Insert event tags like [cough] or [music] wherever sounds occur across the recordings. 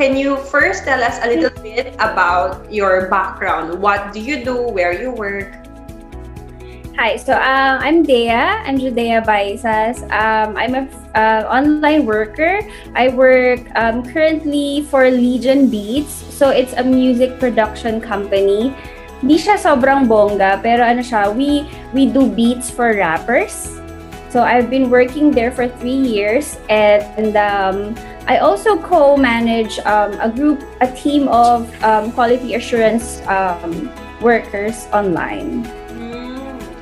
Um, can you first tell us a little bit about your background? What do you do? Where you work? Hi, so uh, I'm Dea. I'm Judea Baisas. Um, I'm an uh, online worker. I work um, currently for Legion Beats. So it's a music production company. Di siya sobrang bongga, pero ano siya, we, we do beats for rappers. So I've been working there for three years and um, I also co-manage um, a group, a team of um, quality assurance um, workers online.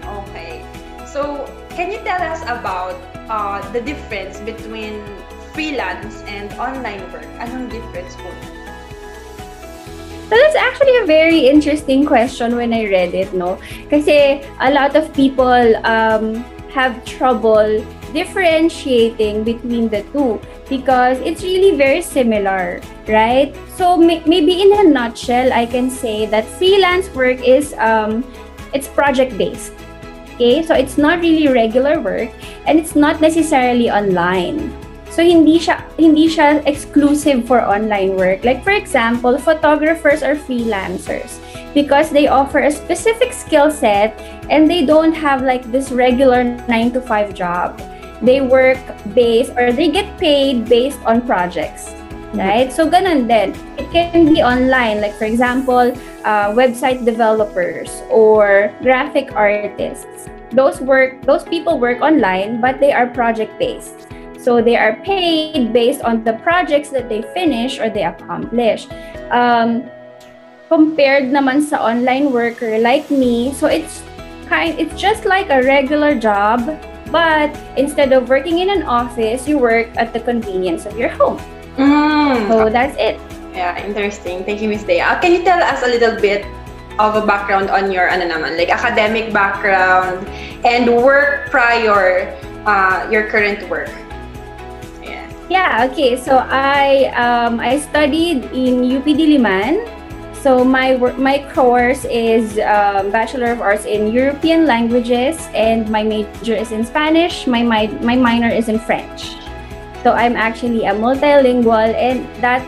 Okay. So, can you tell us about uh, the difference between freelance and online work? Anong difference po? So that's actually a very interesting question when I read it, no? Kasi a lot of people um, have trouble differentiating between the two because it's really very similar, right? So may- maybe in a nutshell, I can say that freelance work is um, it's project based. Okay? So it's not really regular work and it's not necessarily online. So hindi siya hindi siya exclusive for online work. Like for example, photographers are freelancers because they offer a specific skill set and they don't have like this regular 9 to 5 job. They work based or they get paid based on projects. Right? So ganun din. It can be online like for example, uh, website developers or graphic artists. Those work those people work online but they are project based. So they are paid based on the projects that they finish or they accomplish. Um, compared naman sa online worker like me, so it's kind it's just like a regular job, but instead of working in an office, you work at the convenience of your home. Mm. So that's it. Yeah, interesting. Thank you, Miss Dea. Can you tell us a little bit of a background on your ano naman, like academic background and work prior uh, your current work? Yeah. Yeah, okay. So I um I studied in UP Diliman. So my my course is um, Bachelor of Arts in European Languages and my major is in Spanish. My my, my minor is in French. So I'm actually a multilingual and that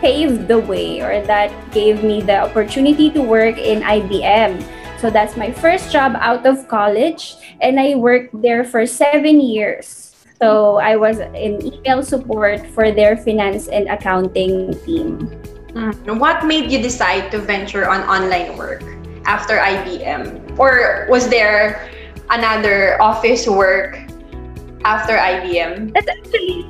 paved the way or that gave me the opportunity to work in IBM. So that's my first job out of college, and I worked there for seven years. So I was in email support for their finance and accounting team. Mm. What made you decide to venture on online work after IBM? Or was there another office work after IBM? That's actually,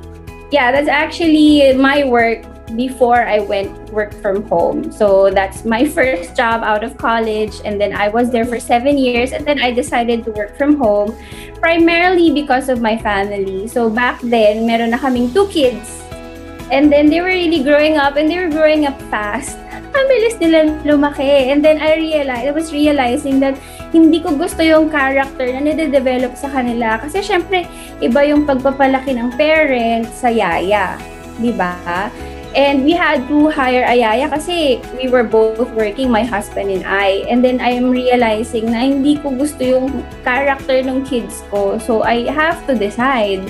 yeah, that's actually my work before I went work from home. So that's my [laughs] first job out of college. And then I was there for seven years. And then I decided to work from home primarily because of my family. So back then, meron na kaming two kids. And then they were really growing up and they were growing up fast. [laughs] Ang bilis nila lumaki. And then I realized, I was realizing that hindi ko gusto yung character na nade-develop sa kanila. Kasi syempre, iba yung pagpapalaki ng parents sa yaya. Di ba? And we had to hire a yaya kasi we were both working, my husband and I. And then I am realizing na hindi ko gusto yung character ng kids ko. So I have to decide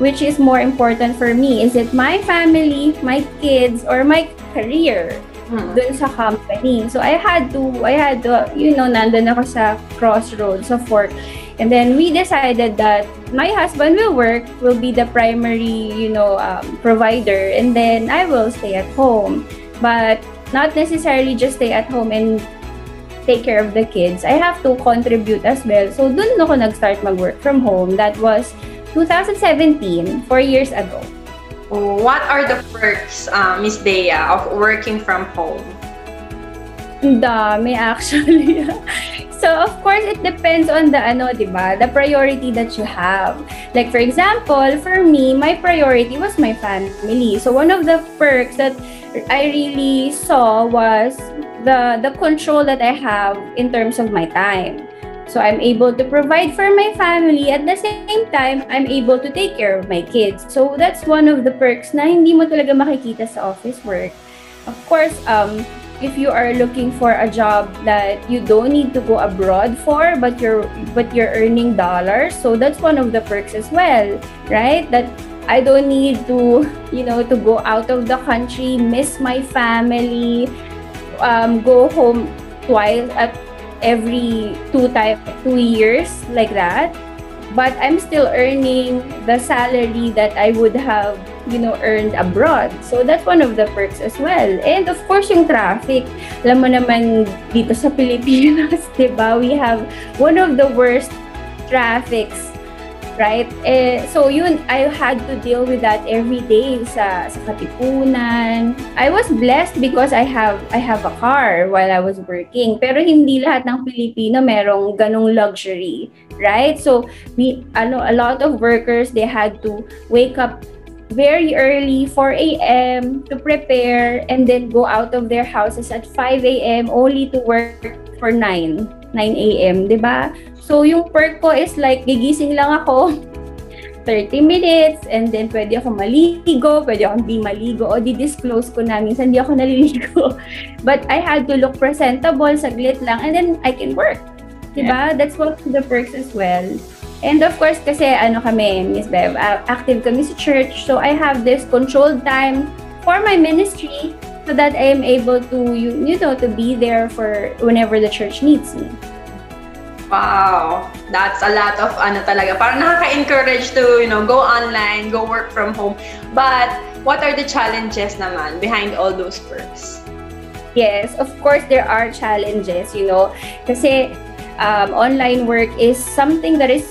which is more important for me. Is it my family, my kids, or my career? Hmm. dun sa company. So I had to, I had to, you know, nandun ako sa crossroads, sa fork. And then we decided that my husband will work, will be the primary, you know, um, provider, and then I will stay at home. But not necessarily just stay at home and take care of the kids. I have to contribute as well. So dun ako nag-start mag-work from home. That was 2017, four years ago. What are the perks, uh, Miss Dea, of working from home? Dami actually. [laughs] so of course it depends on the ano, 'di ba? The priority that you have. Like for example, for me, my priority was my family. So one of the perks that I really saw was the the control that I have in terms of my time. So I'm able to provide for my family at the same time I'm able to take care of my kids. So that's one of the perks na hindi mo talaga makikita sa office work. Of course, um if you are looking for a job that you don't need to go abroad for but you're but you're earning dollars, so that's one of the perks as well, right? That I don't need to, [laughs] you know, to go out of the country, miss my family, um, go home twice at every two time two years like that but I'm still earning the salary that I would have, you know, earned abroad. So that's one of the perks as well. And of course, yung traffic. Alam naman dito sa Pilipinas, [laughs] 'di ba? We have one of the worst traffics right? Eh, so yun, I had to deal with that every day sa, sa Katipunan. I was blessed because I have I have a car while I was working. Pero hindi lahat ng Pilipino merong ganong luxury, right? So we ano a lot of workers they had to wake up very early, 4 a.m. to prepare and then go out of their houses at 5 a.m. only to work for 9, 9 a.m., 'di ba? So, yung perk ko is like, gigising lang ako [laughs] 30 minutes and then pwede ako maligo, pwede ako hindi maligo o di-disclose ko na minsan hindi ako [laughs] naliligo. But I had to look presentable, saglit lang, and then I can work. Diba? Yeah. That's one of the perks as well. And of course, kasi ano kami, Miss Bev, active kami sa church. So I have this controlled time for my ministry so that I am able to, you, you know, to be there for whenever the church needs me. Wow, that's a lot of ano talaga. Parang nakaka-encourage to, you know, go online, go work from home. But what are the challenges naman behind all those perks? Yes, of course there are challenges, you know. Kasi um, online work is something that is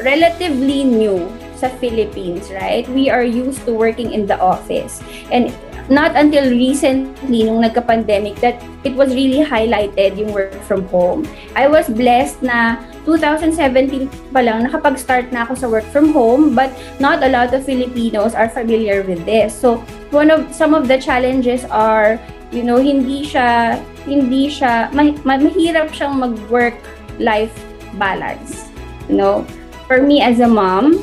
relatively new sa Philippines, right? We are used to working in the office. And not until recently, nung nagka-pandemic, that it was really highlighted yung work from home. I was blessed na 2017 pa lang, nakapag-start na ako sa work from home, but not a lot of Filipinos are familiar with this. So, one of, some of the challenges are, you know, hindi siya, hindi siya, ma, mahirap siyang mag-work-life balance. You know, for me as a mom,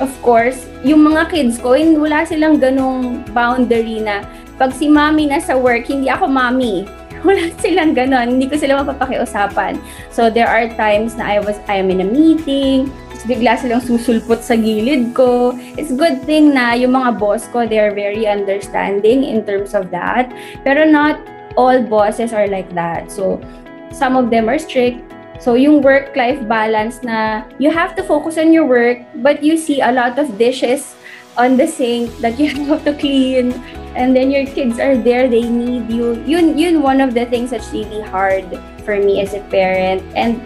of course, yung mga kids ko, wala silang ganong boundary na pag si mommy nasa work, hindi ako mommy. [laughs] Wala silang ganon. Hindi ko sila mapapakiusapan. So, there are times na I was, I am in a meeting, bigla silang susulpot sa gilid ko. It's good thing na yung mga boss ko, they are very understanding in terms of that. Pero not all bosses are like that. So, some of them are strict, So, yung work-life balance na you have to focus on your work, but you see a lot of dishes on the sink that you [laughs] have to clean, and then your kids are there, they need you. Yun, yun one of the things that's really hard for me as a parent. And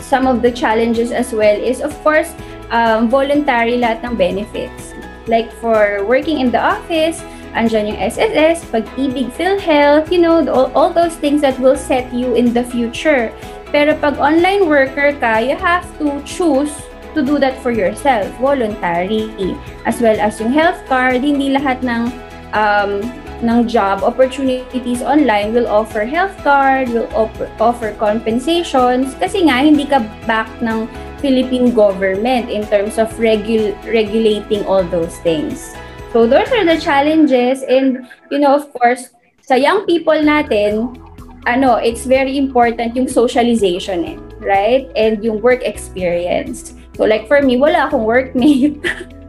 some of the challenges as well is, of course, um, voluntary lahat ng benefits. Like for working in the office, andyan yung SSS, pag-ibig, PhilHealth, you know, all, all those things that will set you in the future. Pero pag online worker ka, you have to choose to do that for yourself, voluntary. As well as yung health card, hindi lahat ng um, ng job opportunities online will offer health card, will offer, compensations kasi nga hindi ka back ng Philippine government in terms of regul- regulating all those things. So those are the challenges and you know of course sa young people natin ano, it's very important yung socialization eh, right? And yung work experience. So like for me, wala akong workmate.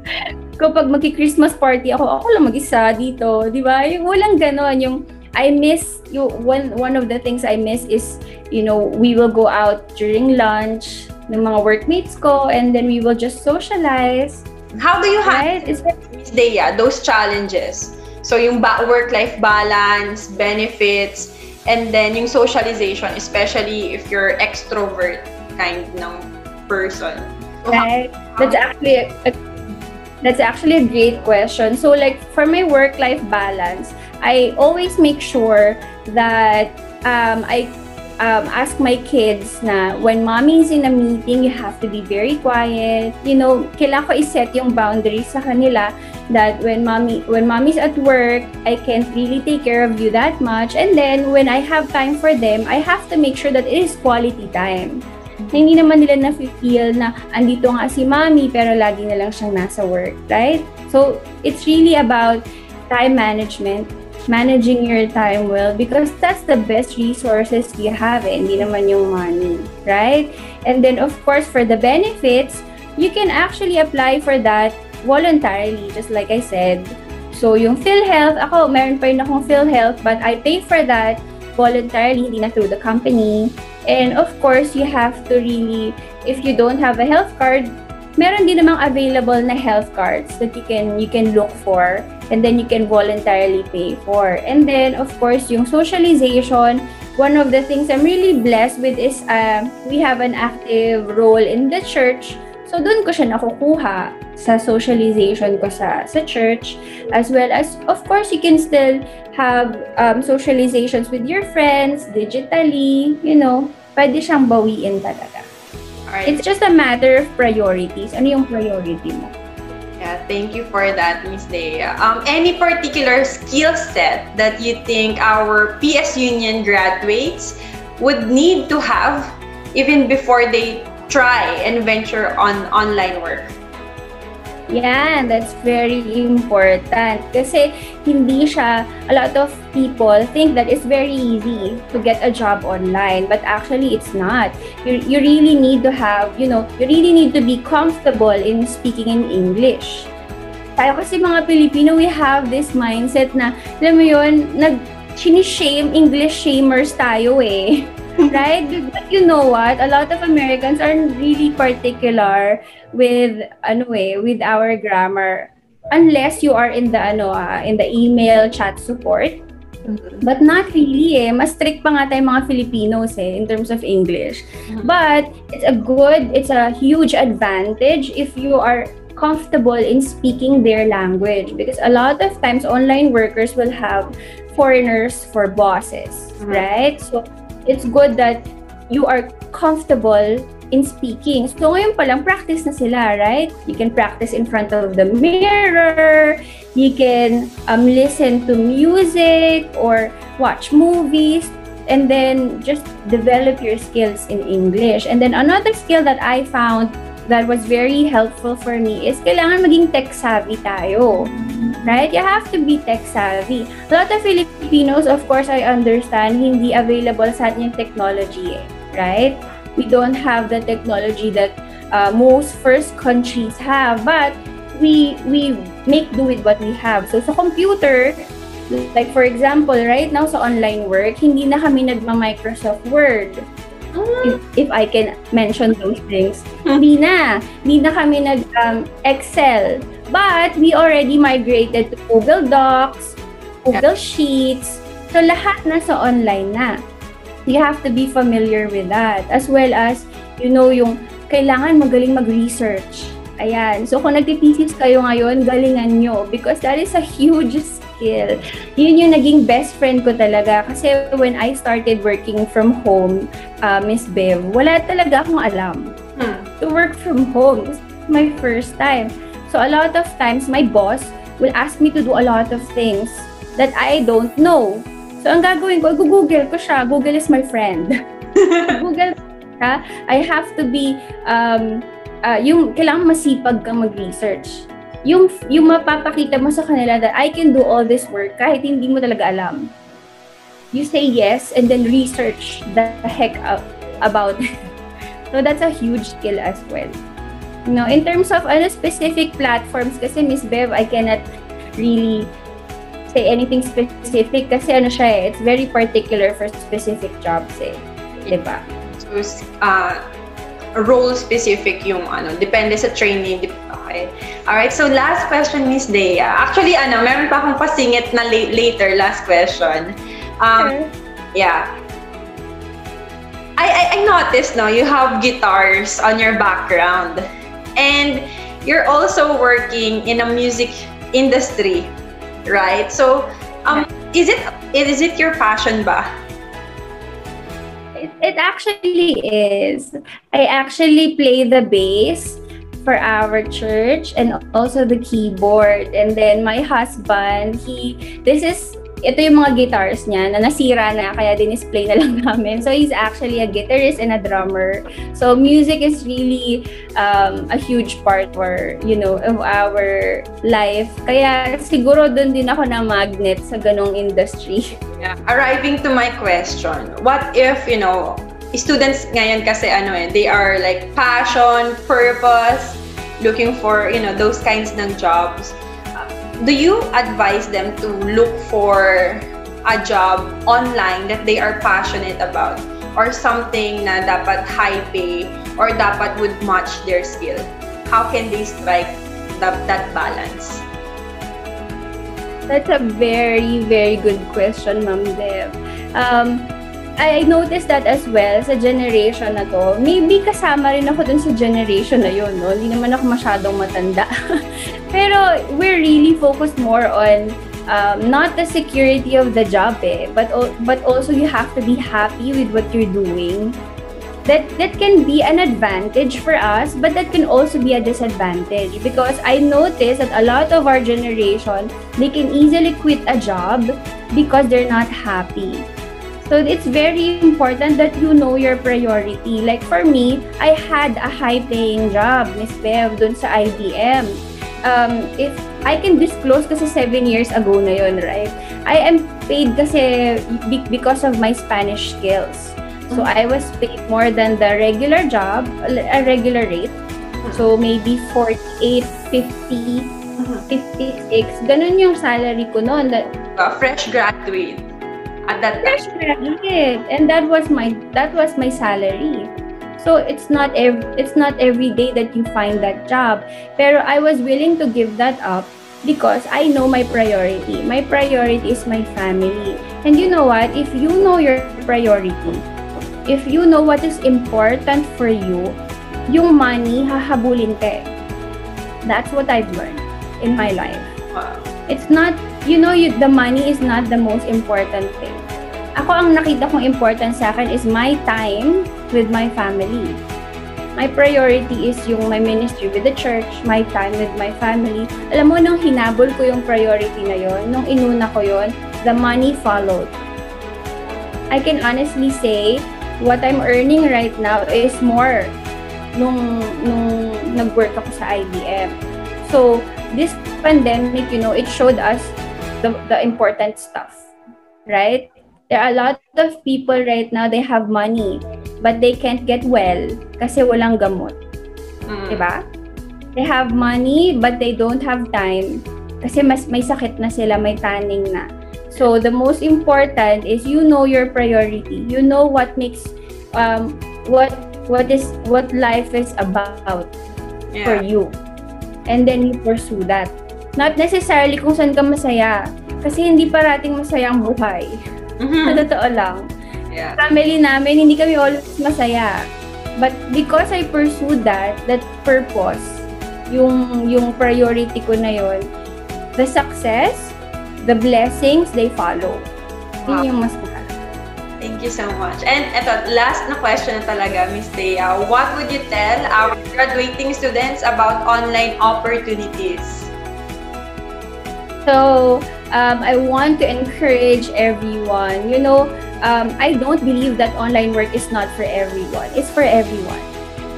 [laughs] Kapag magki-Christmas party ako, ako lang mag-isa dito, di ba? Yung walang ganon, yung I miss you one one of the things I miss is you know we will go out during lunch ng mga workmates ko and then we will just socialize. How do you right? handle Miss Dea those challenges? So yung work-life balance, benefits, And then yung socialization, especially if you're extrovert kind ng person. So, right. That's actually a, that's actually a great question. So like for my work-life balance, I always make sure that um, I um, ask my kids na when mommy is in a meeting, you have to be very quiet. You know, kailangan ko i-set yung boundaries sa kanila that when mommy when mommy's at work, I can't really take care of you that much. And then when I have time for them, I have to make sure that it is quality time. Na hindi naman nila na-feel na andito nga si mommy pero lagi na lang siyang nasa work, right? So, it's really about time management, managing your time well because that's the best resources you have, eh, hindi naman yung money, right? And then of course, for the benefits, you can actually apply for that voluntarily, just like I said. So, yung PhilHealth, ako, meron pa rin akong PhilHealth, but I pay for that voluntarily, hindi na through the company. And of course, you have to really, if you don't have a health card, meron din namang available na health cards that you can you can look for and then you can voluntarily pay for. And then of course, yung socialization, one of the things I'm really blessed with is uh, we have an active role in the church. So doon ko siya nakukuha sa socialization ko sa sa church as well as of course you can still have um, socializations with your friends digitally, you know, pwede siyang bawiin talaga. Alright. It's just a matter of priorities. Ano yung priority mo? Yeah, thank you for that, Miss Dea. Um, any particular skill set that you think our PS Union graduates would need to have even before they try and venture on online work? Yan, that's very important. Kasi hindi siya, a lot of people think that it's very easy to get a job online, but actually it's not. You, you really need to have, you know, you really need to be comfortable in speaking in English. Tayo kasi mga Pilipino, we have this mindset na, alam mo yun, nag, shame English shamers tayo eh. [laughs] right? But you know what? A lot of Americans aren't really particular with ano eh, with our grammar unless you are in the ano uh, in the email chat support. Mm-hmm. But not really eh. Mas strict pa nga tayo mga Filipinos eh in terms of English. Mm-hmm. But it's a good, it's a huge advantage if you are comfortable in speaking their language because a lot of times online workers will have foreigners for bosses, mm-hmm. right? So it's good that you are comfortable in speaking. So ngayon pa lang, practice na sila, right? You can practice in front of the mirror, you can um, listen to music or watch movies, and then just develop your skills in English. And then another skill that I found that was very helpful for me is kailangan maging tech savvy tayo. Right? You have to be tech savvy. A lot of Filipinos, of course, I understand, hindi available sa atin yung technology. Eh, right? We don't have the technology that uh, most first countries have. But we we make do with what we have. So sa computer, like for example, right now sa online work, hindi na kami nagma-Microsoft Word if, if I can mention those things. Hindi na. Hindi na kami nag-Excel. Um, But we already migrated to Google Docs, Google Sheets. So lahat na sa online na. You have to be familiar with that. As well as, you know, yung kailangan magaling mag-research. Ayan. So kung nagtithesis kayo ngayon, galingan nyo because that is a huge skill. Yun yung naging best friend ko talaga. Kasi when I started working from home, uh, Miss Bev, wala talaga akong alam. Hmm. To work from home. It's my first time. So a lot of times, my boss will ask me to do a lot of things that I don't know. So ang gagawin ko, google ko siya. Google is my friend. [laughs] Google ha? I have to be, um, uh, yung kailangan masipag kang mag-research yung, yung mapapakita mo sa kanila that I can do all this work kahit hindi mo talaga alam. You say yes and then research the heck up about it. [laughs] so that's a huge skill as well. You know, in terms of ano, specific platforms, kasi Miss Bev, I cannot really say anything specific kasi ano siya eh, it's very particular for specific jobs eh. Diba? So, uh, role specific yung ano, depende sa training, Okay. Alright, so last question, Miss Dea. Actually, ano, meron pa akong pasingit na la- later, last question. Um, okay. Yeah. I, I, I noticed, no, you have guitars on your background. And you're also working in a music industry, right? So, um, is it is it your passion ba? It, it actually is. I actually play the bass for our church and also the keyboard. And then my husband, he, this is, ito yung mga guitars niya na nasira na kaya dinisplay na lang [laughs] namin. So he's actually a guitarist and a drummer. So music is really um, a huge part for, you know, of our life. Kaya siguro doon din ako na magnet sa ganong industry. Yeah. Arriving to my question, what if, you know, students ngayon kasi ano eh, they are like passion, purpose, looking for, you know, those kinds ng jobs, uh, do you advise them to look for a job online that they are passionate about or something na dapat high pay or dapat would match their skill? How can they strike that, that balance? That's a very, very good question, Ma'am Dev. Um, I noticed that as well sa generation na to. Maybe kasama rin ako dun sa generation na yun, no? Hindi naman ako masyadong matanda. [laughs] Pero we're really focused more on um, not the security of the job, eh, but but also you have to be happy with what you're doing. That that can be an advantage for us, but that can also be a disadvantage because I noticed that a lot of our generation they can easily quit a job because they're not happy. So it's very important that you know your priority. Like for me, I had a high-paying job, Miss Bev, dun sa IBM. Um, if I can disclose kasi seven years ago na yun, right? I am paid kasi because of my Spanish skills. So I was paid more than the regular job, a regular rate. So maybe 48, 50, 56. Ganun yung salary ko noon. A fresh graduate at that graduate. And that was my that was my salary. So it's not every, it's not every day that you find that job. Pero I was willing to give that up because I know my priority. My priority is my family. And you know what? If you know your priority, if you know what is important for you, yung money, hahabulin ka eh. That's what I've learned in my life. Wow. It's not, you know, you, the money is not the most important thing. Ako ang nakita kong important sa akin is my time with my family. My priority is yung my ministry with the church, my time with my family. Alam mo, nung hinabol ko yung priority na yon, nung inuna ko yon, the money followed. I can honestly say what I'm earning right now is more nung nung nag-work ako sa IBM. So, this pandemic, you know, it showed us the, the important stuff, right? There are a lot of people right now, they have money, but they can't get well kasi walang gamot. Mm. Diba? They have money, but they don't have time kasi mas may sakit na sila, may tanning na. So, the most important is you know your priority. You know what makes, um, what, what is, what life is about yeah. for you. And then you pursue that. Not necessarily kung saan ka masaya. Kasi hindi parating masaya ang buhay. [laughs] Mm-hmm. Sa totoo lang. Yeah. Family namin, hindi kami always masaya. But because I pursued that, that purpose, yung, yung priority ko na yon, the success the blessings, they follow. Wow. Yun yung mas mahal. Thank you so much. And ito, last na question na talaga, Miss Thea. What would you tell our graduating students about online opportunities? So, um, I want to encourage everyone. You know, um, I don't believe that online work is not for everyone. It's for everyone.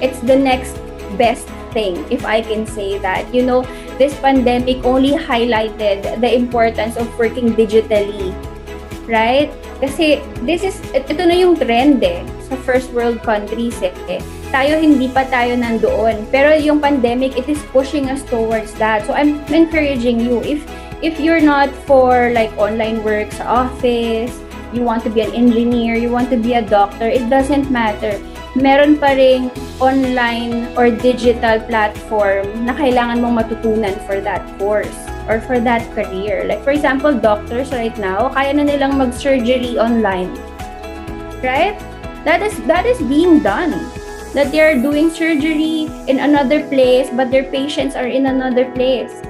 It's the next best thing, if I can say that. You know, this pandemic only highlighted the importance of working digitally. Right? Kasi this is, ito na yung trend eh, sa first world countries eh. Tayo hindi pa tayo nandoon. Pero yung pandemic, it is pushing us towards that. So I'm encouraging you, if if you're not for like online work sa office, you want to be an engineer, you want to be a doctor, it doesn't matter meron pa ring online or digital platform na kailangan mong matutunan for that course or for that career. Like for example, doctors right now, kaya na nilang mag-surgery online. Right? That is that is being done. That they are doing surgery in another place, but their patients are in another place.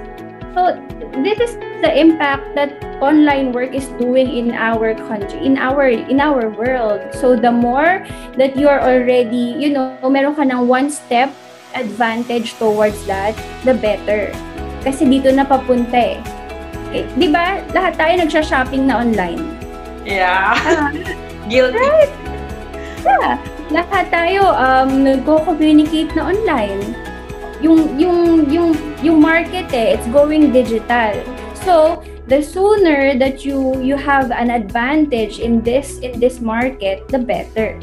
So this is the impact that online work is doing in our country, in our in our world. So the more that you are already, you know, meron ka ng one step advantage towards that, the better. Kasi dito na papunta eh. eh 'Di ba? Lahat tayo nagsha-shopping na online. Yeah. Uh, [laughs] Guilty. Right? Yeah. Lahat tayo um nagko-communicate na online. Yung yung yung yung market eh, it's going digital. So, the sooner that you you have an advantage in this in this market, the better.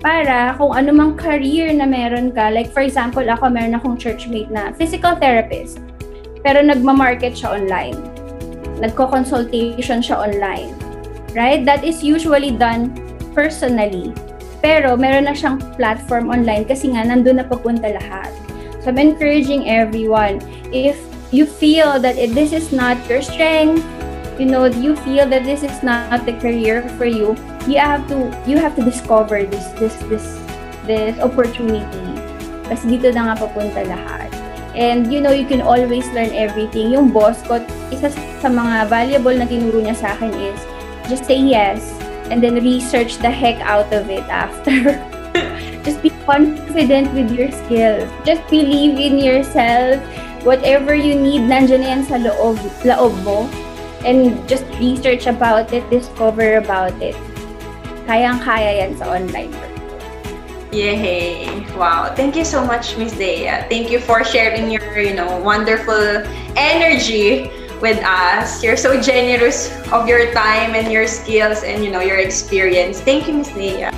para kung anumang career na meron ka, like for example, ako meron akong churchmate na physical therapist, pero nagma-market siya online. Nagko-consultation siya online. Right? That is usually done personally. Pero meron na siyang platform online kasi nga nandun na papunta lahat. So I'm encouraging everyone, if you feel that it, this is not your strength, you know, you feel that this is not the career for you, you have to you have to discover this this this this opportunity. Kasi dito na nga papunta lahat. And you know, you can always learn everything. Yung boss ko, isa sa mga valuable na tinuro niya sa akin is just say yes and then research the heck out of it [laughs] after. Just be confident with your skills. Just believe in yourself. Whatever you need, nandiyan na yan sa loob, laob mo. And just research about it, discover about it. Kayang-kaya yan sa online work. Yay! Wow. Thank you so much, Miss Dea. Thank you for sharing your, you know, wonderful energy with us. You're so generous of your time and your skills and, you know, your experience. Thank you, Miss Dea.